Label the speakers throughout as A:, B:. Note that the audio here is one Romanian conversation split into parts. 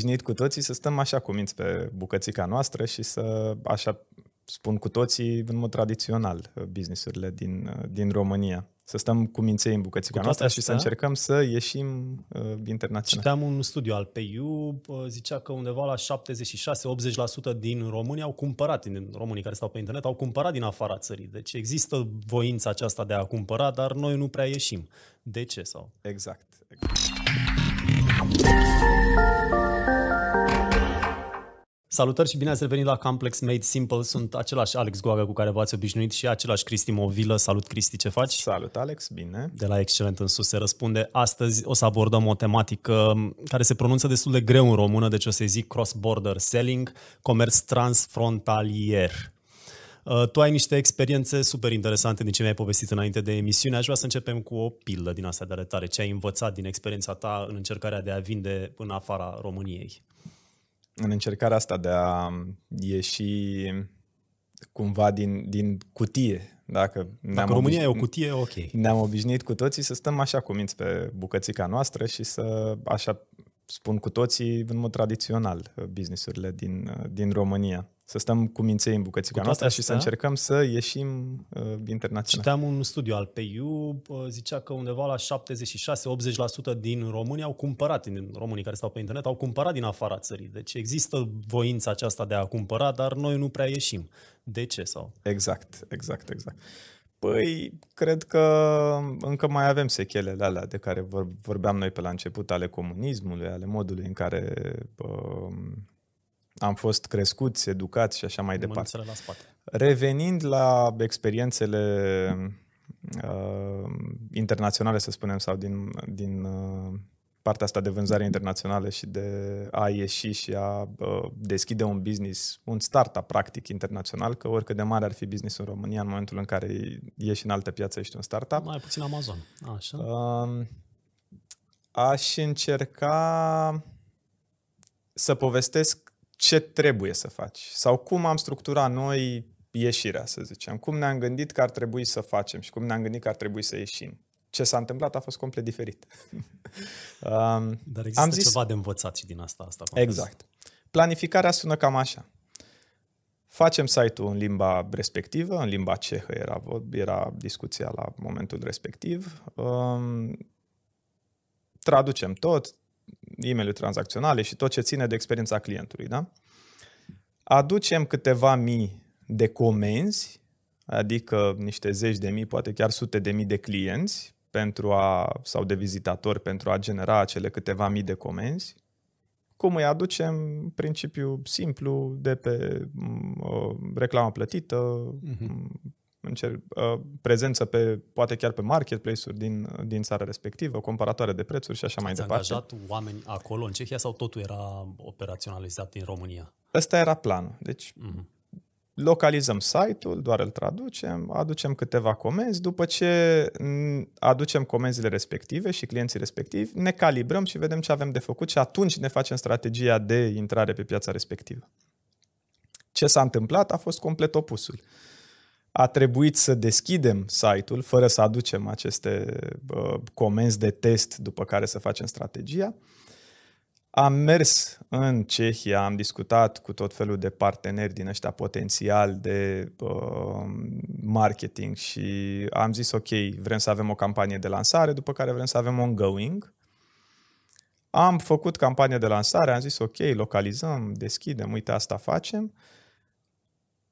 A: obișnuit cu toții să stăm așa cu minți pe bucățica noastră și să, așa spun cu toții în mod tradițional, businessurile din, din România să stăm cu minței în bucățica noastră astea, și să încercăm să ieșim uh, internațional.
B: Citeam un studiu al PIU, uh, zicea că undeva la 76-80% din România au cumpărat, din românii care stau pe internet, au cumpărat din afara țării. Deci există voința aceasta de a cumpăra, dar noi nu prea ieșim. De ce sau?
A: Exact. exact.
B: Salutări și bine ați revenit la Complex Made Simple. Sunt același Alex Goaga cu care v-ați obișnuit și același Cristi Movilă. Salut Cristi, ce faci?
A: Salut Alex, bine.
B: De la Excelent în sus se răspunde. Astăzi o să abordăm o tematică care se pronunță destul de greu în română, deci o să zic cross-border selling, comerț transfrontalier. Uh, tu ai niște experiențe super interesante din ce mi-ai povestit înainte de emisiune. Aș vrea să începem cu o pildă din asta de arătare. Ce ai învățat din experiența ta în încercarea de a vinde în afara României?
A: În încercarea asta de a ieși cumva din, din cutie. Dacă,
B: Dacă România e o cutie, ok.
A: Ne-am obișnuit cu toții să stăm așa cu minți pe bucățica noastră și să, așa spun cu toții în mod tradițional, businessurile din, din România să stăm cu minței în bucățica noastră și să încercăm să ieșim uh, internațional.
B: Citeam un studiu al PIU, uh, zicea că undeva la 76-80% din România au cumpărat, din românii care stau pe internet, au cumpărat din afara țării. Deci există voința aceasta de a cumpăra, dar noi nu prea ieșim. De ce sau?
A: Exact, exact, exact. Păi, cred că încă mai avem sechelele alea de care vorbeam noi pe la început, ale comunismului, ale modului în care uh, am fost crescuți, educați și așa mai departe.
B: La spate.
A: Revenind la experiențele uh, internaționale, să spunem, sau din, din uh, partea asta de vânzare internațională și de a ieși și a uh, deschide un business, un startup practic internațional, că oricât de mare ar fi business în România, în momentul în care ieși în altă piață, ești un startup.
B: Mai puțin Amazon. Așa. Uh,
A: aș încerca să povestesc ce trebuie să faci sau cum am structurat noi ieșirea, să zicem. Cum ne-am gândit că ar trebui să facem și cum ne-am gândit că ar trebui să ieșim. Ce s-a întâmplat a fost complet diferit.
B: um, Dar există am zis... ceva de învățat și din asta. asta
A: exact. Planificarea sună cam așa. Facem site-ul în limba respectivă, în limba cehă era, era discuția la momentul respectiv. Um, traducem tot, e mail tranzacționale și tot ce ține de experiența clientului. Da? Aducem câteva mii de comenzi, adică niște zeci de mii, poate chiar sute de mii de clienți pentru a, sau de vizitatori pentru a genera acele câteva mii de comenzi. Cum îi aducem? Principiu simplu de pe uh, reclamă plătită, uh-huh încerc, uh, prezență pe, poate chiar pe marketplace-uri din, din țara respectivă, comparatoare de prețuri și așa mai
B: Ați
A: departe.
B: angajat oameni acolo, în Cehia, sau totul era operaționalizat în România?
A: Ăsta era planul. Deci uh-huh. localizăm site-ul, doar îl traducem, aducem câteva comenzi, după ce aducem comenzile respective și clienții respectivi, ne calibrăm și vedem ce avem de făcut și atunci ne facem strategia de intrare pe piața respectivă. Ce s-a întâmplat a fost complet opusul a trebuit să deschidem site-ul fără să aducem aceste uh, comenzi de test după care să facem strategia. Am mers în Cehia, am discutat cu tot felul de parteneri din ăștia potențial de uh, marketing și am zis ok, vrem să avem o campanie de lansare, după care vrem să avem ongoing. Am făcut campanie de lansare, am zis ok, localizăm, deschidem, uite asta facem. Uh,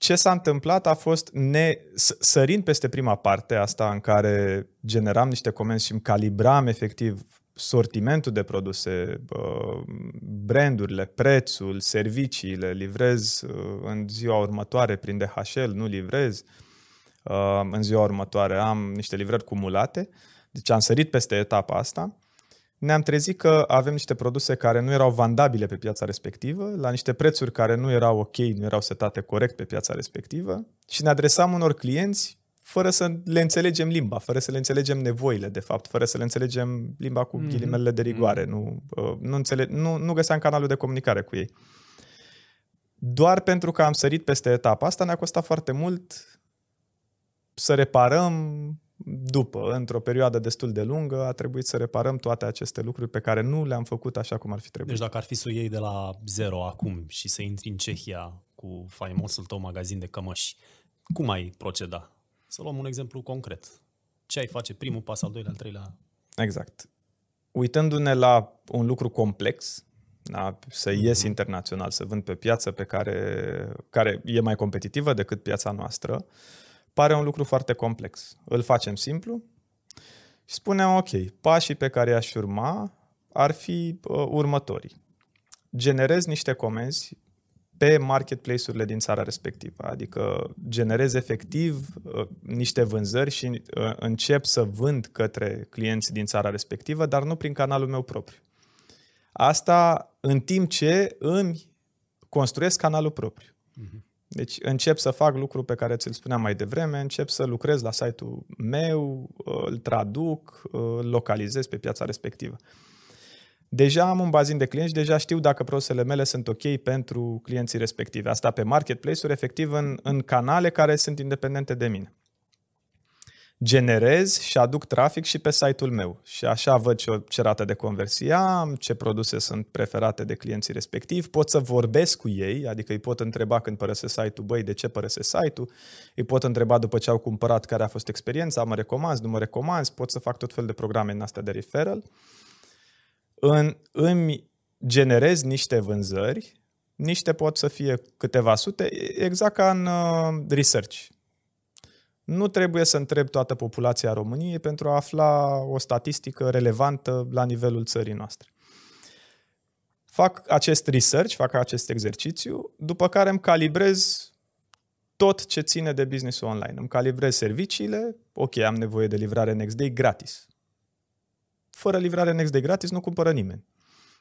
A: ce s-a întâmplat a fost, ne, sărind peste prima parte, asta în care generam niște comenzi și îmi calibram efectiv sortimentul de produse, brandurile, prețul, serviciile, livrez uh, în ziua următoare prin DHL, nu livrez. Uh, în ziua următoare, am niște livrări cumulate, deci am sărit peste etapa asta ne-am trezit că avem niște produse care nu erau vandabile pe piața respectivă, la niște prețuri care nu erau ok, nu erau setate corect pe piața respectivă și ne adresam unor clienți fără să le înțelegem limba, fără să le înțelegem nevoile, de fapt, fără să le înțelegem limba cu mm-hmm. ghilimele de rigoare. Mm-hmm. Nu, uh, nu, înțele- nu, nu găseam canalul de comunicare cu ei. Doar pentru că am sărit peste etapa asta ne-a costat foarte mult să reparăm după, într-o perioadă destul de lungă, a trebuit să reparăm toate aceste lucruri pe care nu le-am făcut așa cum ar fi trebuit.
B: Deci dacă ar fi să o iei de la zero acum și să intri în Cehia cu faimosul tău magazin de cămăși, cum ai proceda? Să luăm un exemplu concret. Ce ai face primul pas, al doilea, al treilea?
A: Exact. Uitându-ne la un lucru complex, da, să ies mm-hmm. internațional, să vând pe piață pe care, care e mai competitivă decât piața noastră, pare un lucru foarte complex. Îl facem simplu și spunem, ok, pașii pe care i-aș urma ar fi uh, următorii. Generez niște comenzi pe marketplace-urile din țara respectivă, adică generez efectiv uh, niște vânzări și uh, încep să vând către clienți din țara respectivă, dar nu prin canalul meu propriu. Asta în timp ce îmi construiesc canalul propriu. Uh-huh. Deci încep să fac lucruri pe care ți-l spuneam mai devreme, încep să lucrez la site-ul meu, îl traduc, îl localizez pe piața respectivă. Deja am un bazin de clienți, deja știu dacă produsele mele sunt ok pentru clienții respectivi. Asta pe marketplace-uri, efectiv în, în canale care sunt independente de mine generez și aduc trafic și pe site-ul meu. Și așa văd ce, ce rată de conversie am, ce produse sunt preferate de clienții respectivi, pot să vorbesc cu ei, adică îi pot întreba când părăsesc site-ul, băi, de ce părăsesc site-ul, îi pot întreba după ce au cumpărat care a fost experiența, mă recomanzi, nu mă recomanzi, pot să fac tot fel de programe în astea de referral. În, îmi generez niște vânzări, niște pot să fie câteva sute, exact ca în uh, research nu trebuie să întreb toată populația României pentru a afla o statistică relevantă la nivelul țării noastre. Fac acest research, fac acest exercițiu, după care îmi calibrez tot ce ține de business online. Îmi calibrez serviciile, ok, am nevoie de livrare next day gratis. Fără livrare next day gratis nu cumpără nimeni.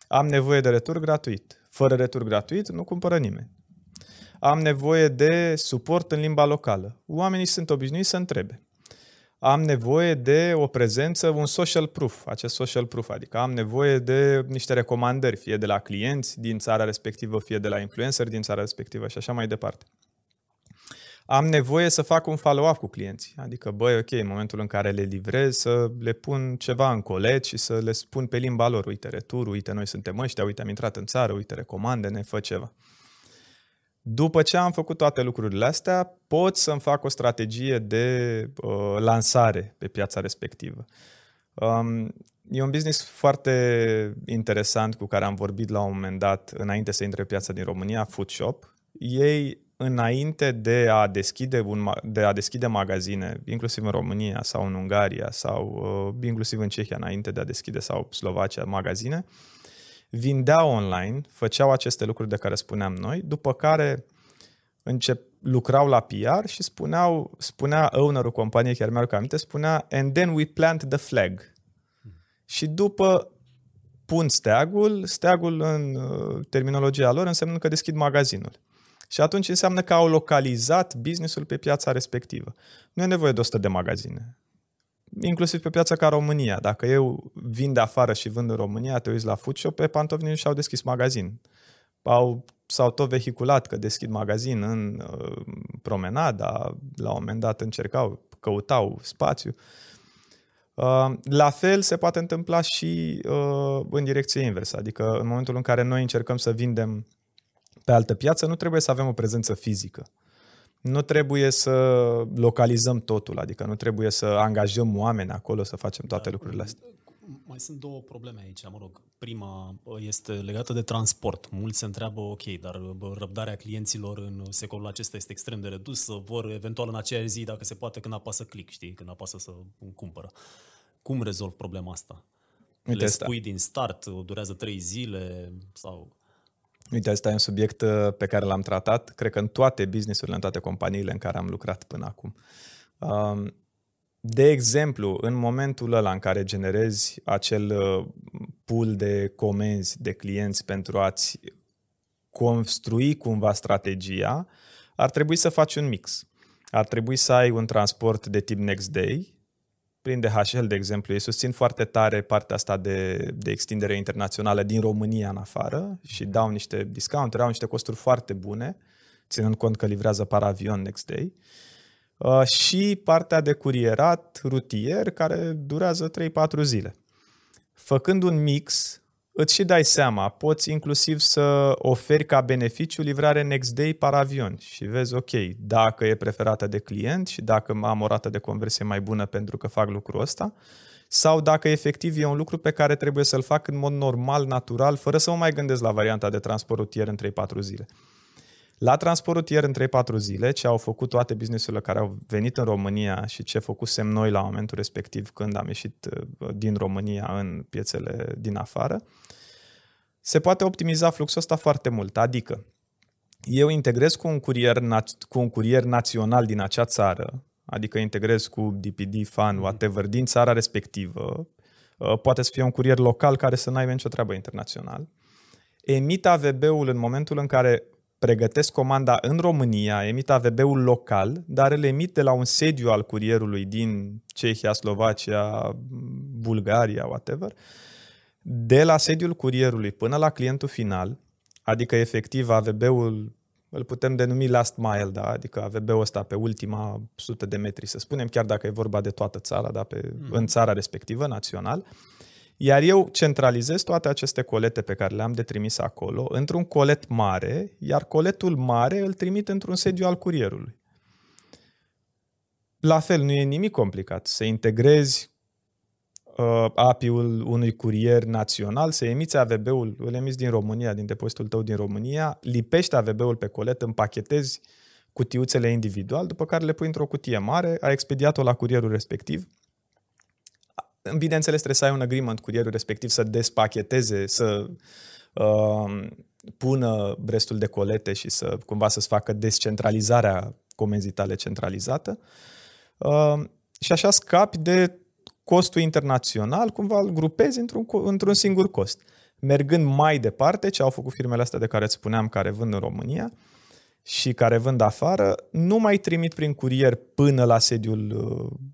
A: Am nevoie de retur gratuit. Fără retur gratuit nu cumpără nimeni am nevoie de suport în limba locală. Oamenii sunt obișnuiți să întrebe. Am nevoie de o prezență, un social proof, acest social proof, adică am nevoie de niște recomandări, fie de la clienți din țara respectivă, fie de la influenceri din țara respectivă și așa mai departe. Am nevoie să fac un follow-up cu clienții, adică, băi, ok, în momentul în care le livrez, să le pun ceva în colet și să le spun pe limba lor, uite retur, uite noi suntem ăștia, uite am intrat în țară, uite recomande, ne fă ceva. După ce am făcut toate lucrurile astea, pot să-mi fac o strategie de uh, lansare pe piața respectivă. Um, e un business foarte interesant cu care am vorbit la un moment dat, înainte să intre pe piața din România, Food Shop. Ei, înainte de a deschide, un, de a deschide magazine, inclusiv în România sau în Ungaria sau uh, inclusiv în Cehia, înainte de a deschide sau Slovacia magazine, uh, vindeau online, făceau aceste lucruri de care spuneam noi, după care încep, lucrau la PR și spuneau, spunea ownerul companiei, chiar mi-aduc aminte, spunea and then we plant the flag. Și după pun steagul, steagul în uh, terminologia lor înseamnă că deschid magazinul. Și atunci înseamnă că au localizat businessul pe piața respectivă. Nu e nevoie de 100 de magazine inclusiv pe piața ca România. Dacă eu vin de afară și vând în România, te uiți la food shop, pe pantofi și-au deschis magazin. Au, s-au tot vehiculat că deschid magazin în uh, promenada, la un moment dat încercau, căutau spațiu. Uh, la fel se poate întâmpla și uh, în direcție inversă, adică în momentul în care noi încercăm să vindem pe altă piață, nu trebuie să avem o prezență fizică nu trebuie să localizăm totul, adică nu trebuie să angajăm oameni acolo să facem toate da, lucrurile astea.
B: Mai sunt două probleme aici, mă rog. Prima este legată de transport. Mulți se întreabă, ok, dar răbdarea clienților în secolul acesta este extrem de redusă, vor eventual în aceeași zi, dacă se poate, când apasă click, știi, când apasă să cumpără. Cum rezolv problema asta? Uite Le spui asta. din start, durează trei zile sau...
A: Uite, asta e un subiect uh, pe care l-am tratat, cred că în toate businessurile, în toate companiile în care am lucrat până acum. Um, de exemplu, în momentul ăla în care generezi acel uh, pool de comenzi de clienți pentru a-ți construi cumva strategia, ar trebui să faci un mix. Ar trebui să ai un transport de tip next day, prin DHL, de exemplu, ei susțin foarte tare partea asta de, de extindere internațională din România în afară și dau niște discounturi, au niște costuri foarte bune, ținând cont că livrează paravion next day. uh, și partea de curierat rutier care durează 3-4 zile. Făcând un mix, îți și dai seama, poți inclusiv să oferi ca beneficiu livrare next day paravion și vezi, ok, dacă e preferată de client și dacă am o rată de conversie mai bună pentru că fac lucrul ăsta, sau dacă efectiv e un lucru pe care trebuie să-l fac în mod normal, natural, fără să mă mai gândesc la varianta de transport rutier în 3-4 zile. La transport rutier în 3-4 zile, ce au făcut toate businessurile care au venit în România și ce făcusem noi la momentul respectiv când am ieșit uh, din România în piețele din afară, se poate optimiza fluxul ăsta foarte mult. Adică, eu integrez cu un curier, cu un curier național din acea țară, adică integrez cu DPD, FAN, mhm. whatever, din țara respectivă, uh, poate să fie un curier local care să n-aibă nicio treabă internațional, emit AVB-ul în momentul în care pregătesc comanda în România, emit AVB-ul local, dar îl emit de la un sediu al curierului din Cehia, Slovacia, Bulgaria, whatever, de la sediul curierului până la clientul final, adică efectiv AVB-ul îl putem denumi last mile, da? adică AVB-ul ăsta pe ultima sută de metri, să spunem, chiar dacă e vorba de toată țara, da? pe, mm. în țara respectivă, național, iar eu centralizez toate aceste colete pe care le-am de trimis acolo într-un colet mare, iar coletul mare îl trimit într-un sediu al curierului. La fel, nu e nimic complicat să integrezi uh, API-ul unui curier național, să emiți AVB-ul, îl emiți din România, din depozitul tău din România, lipești AVB-ul pe colet, împachetezi cutiuțele individual, după care le pui într-o cutie mare, ai expediat-o la curierul respectiv bineînțeles, trebuie să ai un agreement cu curierul respectiv să despacheteze, să uh, pună restul de colete și să cumva să-ți facă descentralizarea comenzii tale centralizată. Uh, și așa scapi de costul internațional, cumva îl grupezi într-un, într-un singur cost. Mergând mai departe, ce au făcut firmele astea de care îți spuneam, care vând în România și care vând afară, nu mai trimit prin curier până la sediul uh,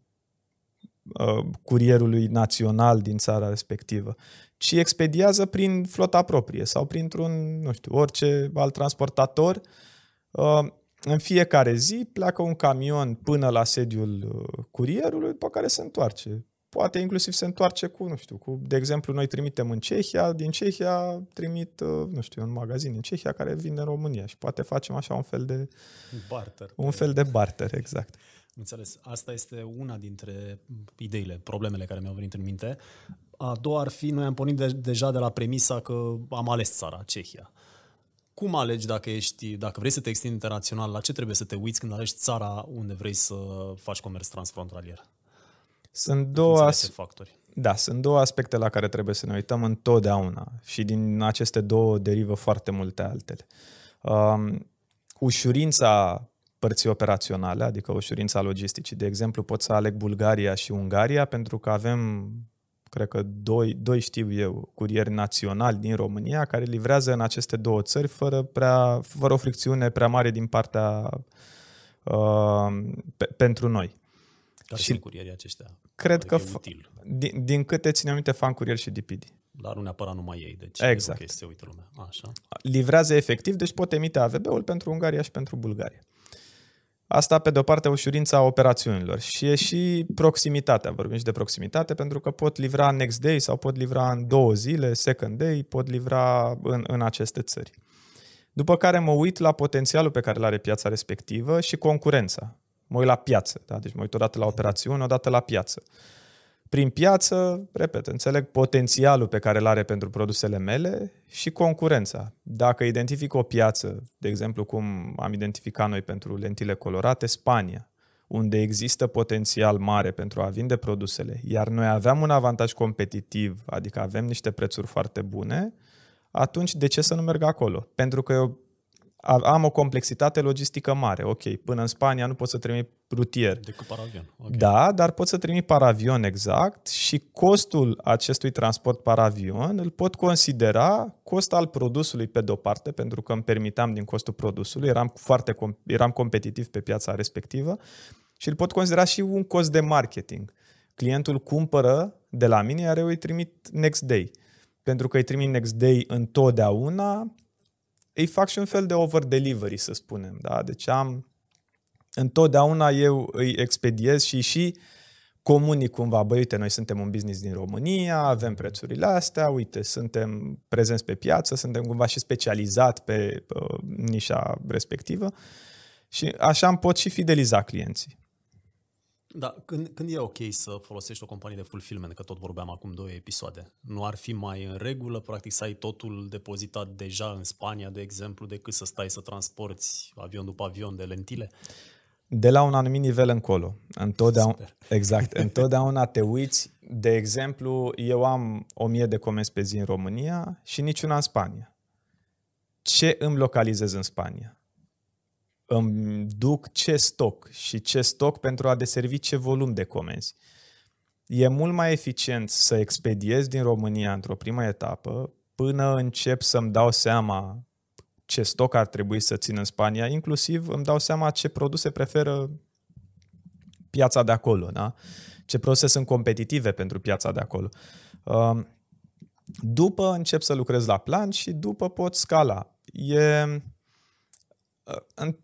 A: Uh, curierului național din țara respectivă, ci expediază prin flota proprie sau printr-un, nu știu, orice alt transportator. Uh, în fiecare zi pleacă un camion până la sediul uh, curierului, pe care se întoarce. Poate inclusiv se întoarce cu, nu știu, cu, de exemplu, noi trimitem în Cehia, din Cehia trimit, nu știu, un magazin în Cehia care vinde în România și poate facem așa un fel de...
B: Barter.
A: Un fel de barter, exact.
B: Înțeles. Asta este una dintre ideile, problemele care mi-au venit în minte. A doua ar fi, noi am pornit de, deja de la premisa că am ales țara, Cehia. Cum alegi dacă ești, dacă vrei să te extindi internațional, la ce trebuie să te uiți când alegi țara unde vrei să faci comerț transfrontalier?
A: Sunt două as- factori. Da, sunt două aspecte la care trebuie să ne uităm întotdeauna și din aceste două derivă foarte multe altele. Um, ușurința părții operaționale, adică ușurința logisticii. De exemplu, pot să aleg Bulgaria și Ungaria pentru că avem, cred că doi, doi știu eu, curieri naționali din România care livrează în aceste două țări fără, prea, fără o fricțiune prea mare din partea uh, pe, pentru noi.
B: Care și sunt curierii aceștia?
A: Cred adică că, util. Din, din câte ține minte, fan curier și DPD.
B: Dar nu neapărat numai ei, deci
A: exact.
B: e okay să se uită lumea. Așa.
A: Livrează efectiv, deci pot emite AVB-ul pentru Ungaria și pentru Bulgaria. Asta, pe de-o parte, ușurința operațiunilor și e și proximitatea. Vorbim și de proximitate pentru că pot livra next day sau pot livra în două zile, second day, pot livra în, în aceste țări. După care mă uit la potențialul pe care îl are piața respectivă și concurența. Mă uit la piață, da? deci mă uit odată la operațiune, odată la piață prin piață, repet, înțeleg potențialul pe care îl are pentru produsele mele și concurența. Dacă identific o piață, de exemplu cum am identificat noi pentru lentile colorate, Spania, unde există potențial mare pentru a vinde produsele, iar noi aveam un avantaj competitiv, adică avem niște prețuri foarte bune, atunci de ce să nu merg acolo? Pentru că eu am o complexitate logistică mare. Ok, până în Spania nu pot să trimit rutier.
B: Decât paravion. Okay.
A: Da, dar pot să trimit paravion exact și costul acestui transport paravion îl pot considera cost al produsului pe de-o parte, pentru că îmi permiteam din costul produsului, eram foarte eram competitiv pe piața respectivă și îl pot considera și un cost de marketing. Clientul cumpără de la mine, iar eu îi trimit next day. Pentru că îi trimit next day întotdeauna, îi fac și un fel de over-delivery, să spunem. Da? Deci am întotdeauna eu îi expediez și și comunic cumva, băi, uite, noi suntem un business din România, avem prețurile astea, uite, suntem prezenți pe piață, suntem cumva și specializat pe uh, nișa respectivă și așa îmi pot și fideliza clienții.
B: Da, când, când e ok să folosești o companie de fulfillment, că tot vorbeam acum două episoade, nu ar fi mai în regulă, practic, să ai totul depozitat deja în Spania, de exemplu, decât să stai să transporti avion după avion de lentile?
A: De la un anumit nivel încolo. Întotdeauna, Super. exact. întotdeauna te uiți. De exemplu, eu am o mie de comenzi pe zi în România și niciuna în Spania. Ce îmi localizez în Spania? Îmi duc ce stoc și ce stoc pentru a deservi ce volum de comenzi. E mult mai eficient să expediez din România într-o primă etapă până încep să-mi dau seama ce stoc ar trebui să țin în Spania, inclusiv îmi dau seama ce produse preferă piața de acolo, da? ce produse sunt competitive pentru piața de acolo. Um, după încep să lucrez la plan și după pot scala. E,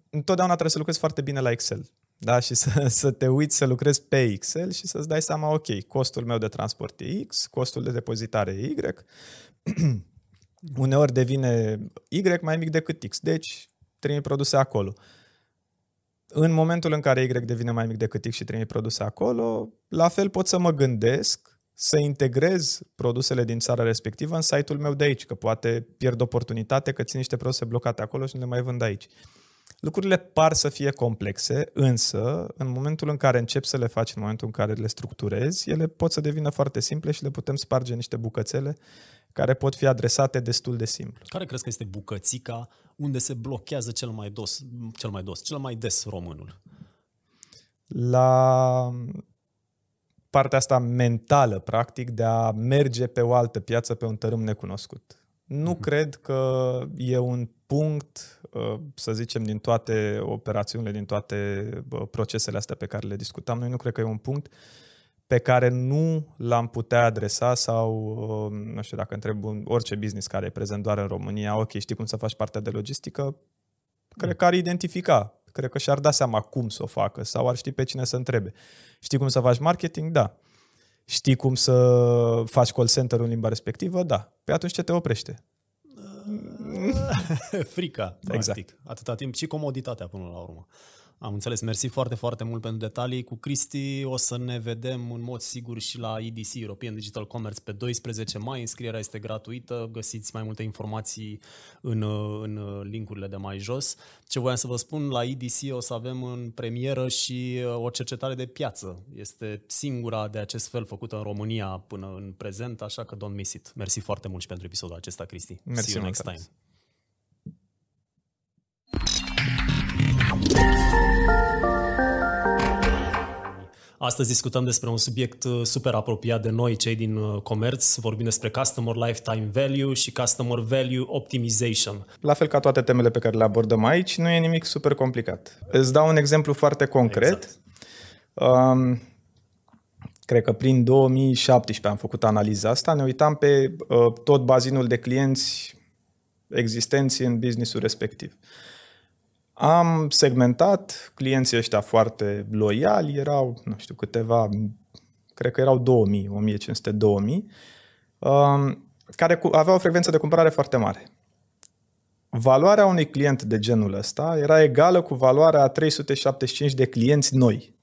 A: întotdeauna trebuie să lucrezi foarte bine la Excel. Da? Și să, să te uiți să lucrezi pe Excel și să-ți dai seama, ok, costul meu de transport e X, costul de depozitare e Y, uneori devine Y mai mic decât X, deci trimit produse acolo. În momentul în care Y devine mai mic decât X și trimit produse acolo, la fel pot să mă gândesc să integrez produsele din țara respectivă în site-ul meu de aici, că poate pierd oportunitate că țin niște produse blocate acolo și nu le mai vând aici. Lucrurile par să fie complexe, însă în momentul în care încep să le faci, în momentul în care le structurezi, ele pot să devină foarte simple și le putem sparge niște bucățele care pot fi adresate destul de simplu.
B: Care crezi că este bucățica unde se blochează cel mai dos, cel mai dos, cel mai des românul?
A: La partea asta mentală, practic, de a merge pe o altă piață, pe un tărâm necunoscut. Nu uh-huh. cred că e un punct, uh, să zicem, din toate operațiunile, din toate procesele astea pe care le discutam. Noi nu cred că e un punct pe care nu l-am putea adresa sau, uh, nu știu, dacă întreb orice business care e prezent doar în România, ok, știi cum să faci partea de logistică? Cred că ar identifica cred că și-ar da seama cum să o facă sau ar ști pe cine să întrebe. Știi cum să faci marketing? Da. Știi cum să faci call center în limba respectivă? Da. Pe atunci ce te oprește?
B: Frica, exact. Atâta timp și comoditatea până la urmă. Am înțeles. Mersi foarte, foarte mult pentru detalii. Cu Cristi o să ne vedem în mod sigur și la EDC, European Digital Commerce, pe 12 mai. Înscrierea este gratuită. Găsiți mai multe informații în, în linkurile de mai jos. Ce voiam să vă spun, la EDC o să avem în premieră și o cercetare de piață. Este singura de acest fel făcută în România până în prezent, așa că don't miss it. Mersi foarte mult și pentru episodul acesta, Cristi.
A: Mersi See you next time.
B: Astăzi discutăm despre un subiect uh, super apropiat de noi, cei din uh, comerț. Vorbim despre Customer Lifetime Value și Customer Value Optimization.
A: La fel ca toate temele pe care le abordăm aici, nu e nimic super complicat. Îți dau un exemplu foarte concret. Exact. Um, cred că prin 2017 am făcut analiza asta, ne uitam pe uh, tot bazinul de clienți existenți în businessul respectiv. Am segmentat clienții ăștia foarte loiali, erau, nu știu, câteva, cred că erau 2000, 1500, 2000, care aveau o frecvență de cumpărare foarte mare. Valoarea unui client de genul ăsta era egală cu valoarea a 375 de clienți noi.